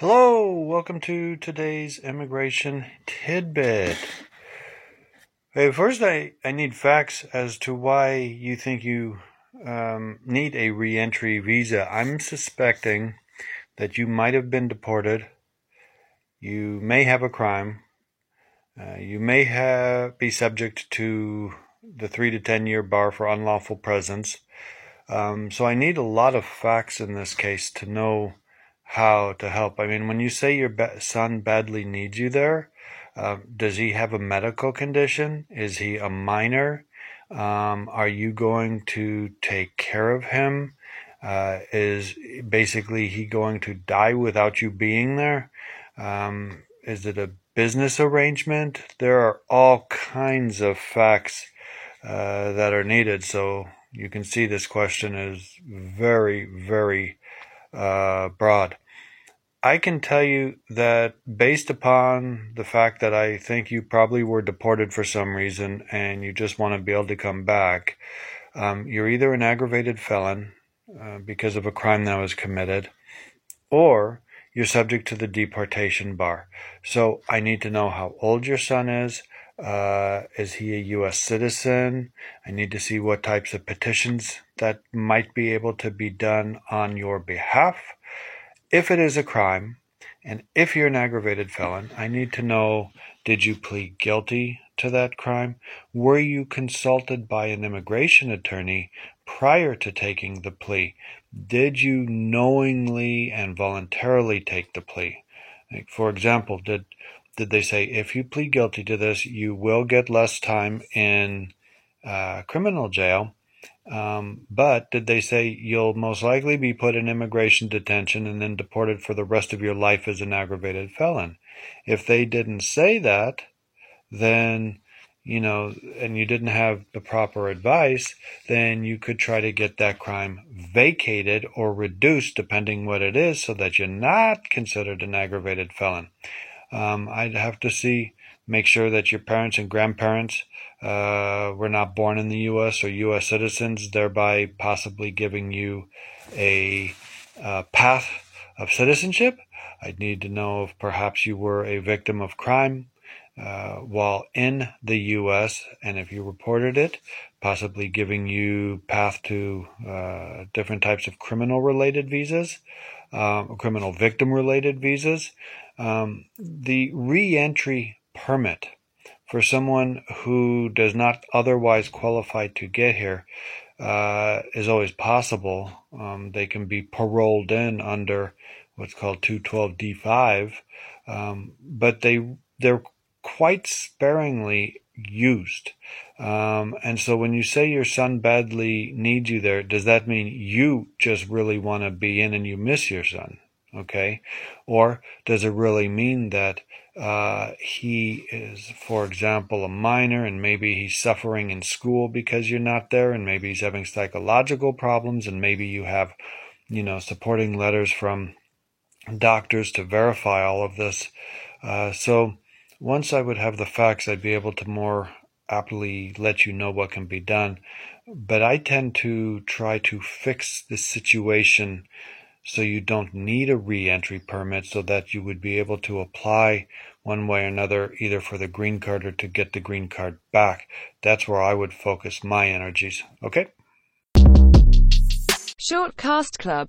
Hello, welcome to today's immigration tidbit. Hey, first, I, I need facts as to why you think you um, need a reentry visa. I'm suspecting that you might have been deported, you may have a crime, uh, you may have be subject to the three to ten year bar for unlawful presence. Um, so I need a lot of facts in this case to know how to help. I mean, when you say your son badly needs you there, uh, does he have a medical condition? Is he a minor? Um, are you going to take care of him? Uh, is basically he going to die without you being there? Um, is it a business arrangement? There are all kinds of facts uh, that are needed. So you can see this question is very, very uh, broad. I can tell you that based upon the fact that I think you probably were deported for some reason and you just want to be able to come back, um, you're either an aggravated felon uh, because of a crime that was committed, or you're subject to the deportation bar. So I need to know how old your son is. Uh, is he a U.S. citizen? I need to see what types of petitions that might be able to be done on your behalf. If it is a crime, and if you're an aggravated felon, I need to know did you plead guilty to that crime? Were you consulted by an immigration attorney prior to taking the plea? Did you knowingly and voluntarily take the plea? Like for example, did did they say if you plead guilty to this, you will get less time in uh, criminal jail? Um, but did they say you'll most likely be put in immigration detention and then deported for the rest of your life as an aggravated felon? If they didn't say that, then you know, and you didn't have the proper advice, then you could try to get that crime vacated or reduced, depending what it is, so that you're not considered an aggravated felon. Um, I'd have to see, make sure that your parents and grandparents uh, were not born in the U.S. or U.S. citizens, thereby possibly giving you a uh, path of citizenship. I'd need to know if perhaps you were a victim of crime uh, while in the U.S. and if you reported it, possibly giving you path to uh, different types of criminal related visas, um, criminal victim related visas. Um, the reentry permit for someone who does not otherwise qualify to get here uh, is always possible. Um, they can be paroled in under what's called 212D5, um, but they they're quite sparingly used. Um, and so when you say your son badly needs you there, does that mean you just really want to be in and you miss your son? Okay. Or does it really mean that uh, he is, for example, a minor and maybe he's suffering in school because you're not there and maybe he's having psychological problems and maybe you have, you know, supporting letters from doctors to verify all of this. Uh, so once I would have the facts, I'd be able to more aptly let you know what can be done. But I tend to try to fix the situation so you don't need a re-entry permit so that you would be able to apply one way or another either for the green card or to get the green card back. That's where I would focus my energies. Okay? Short Cast Club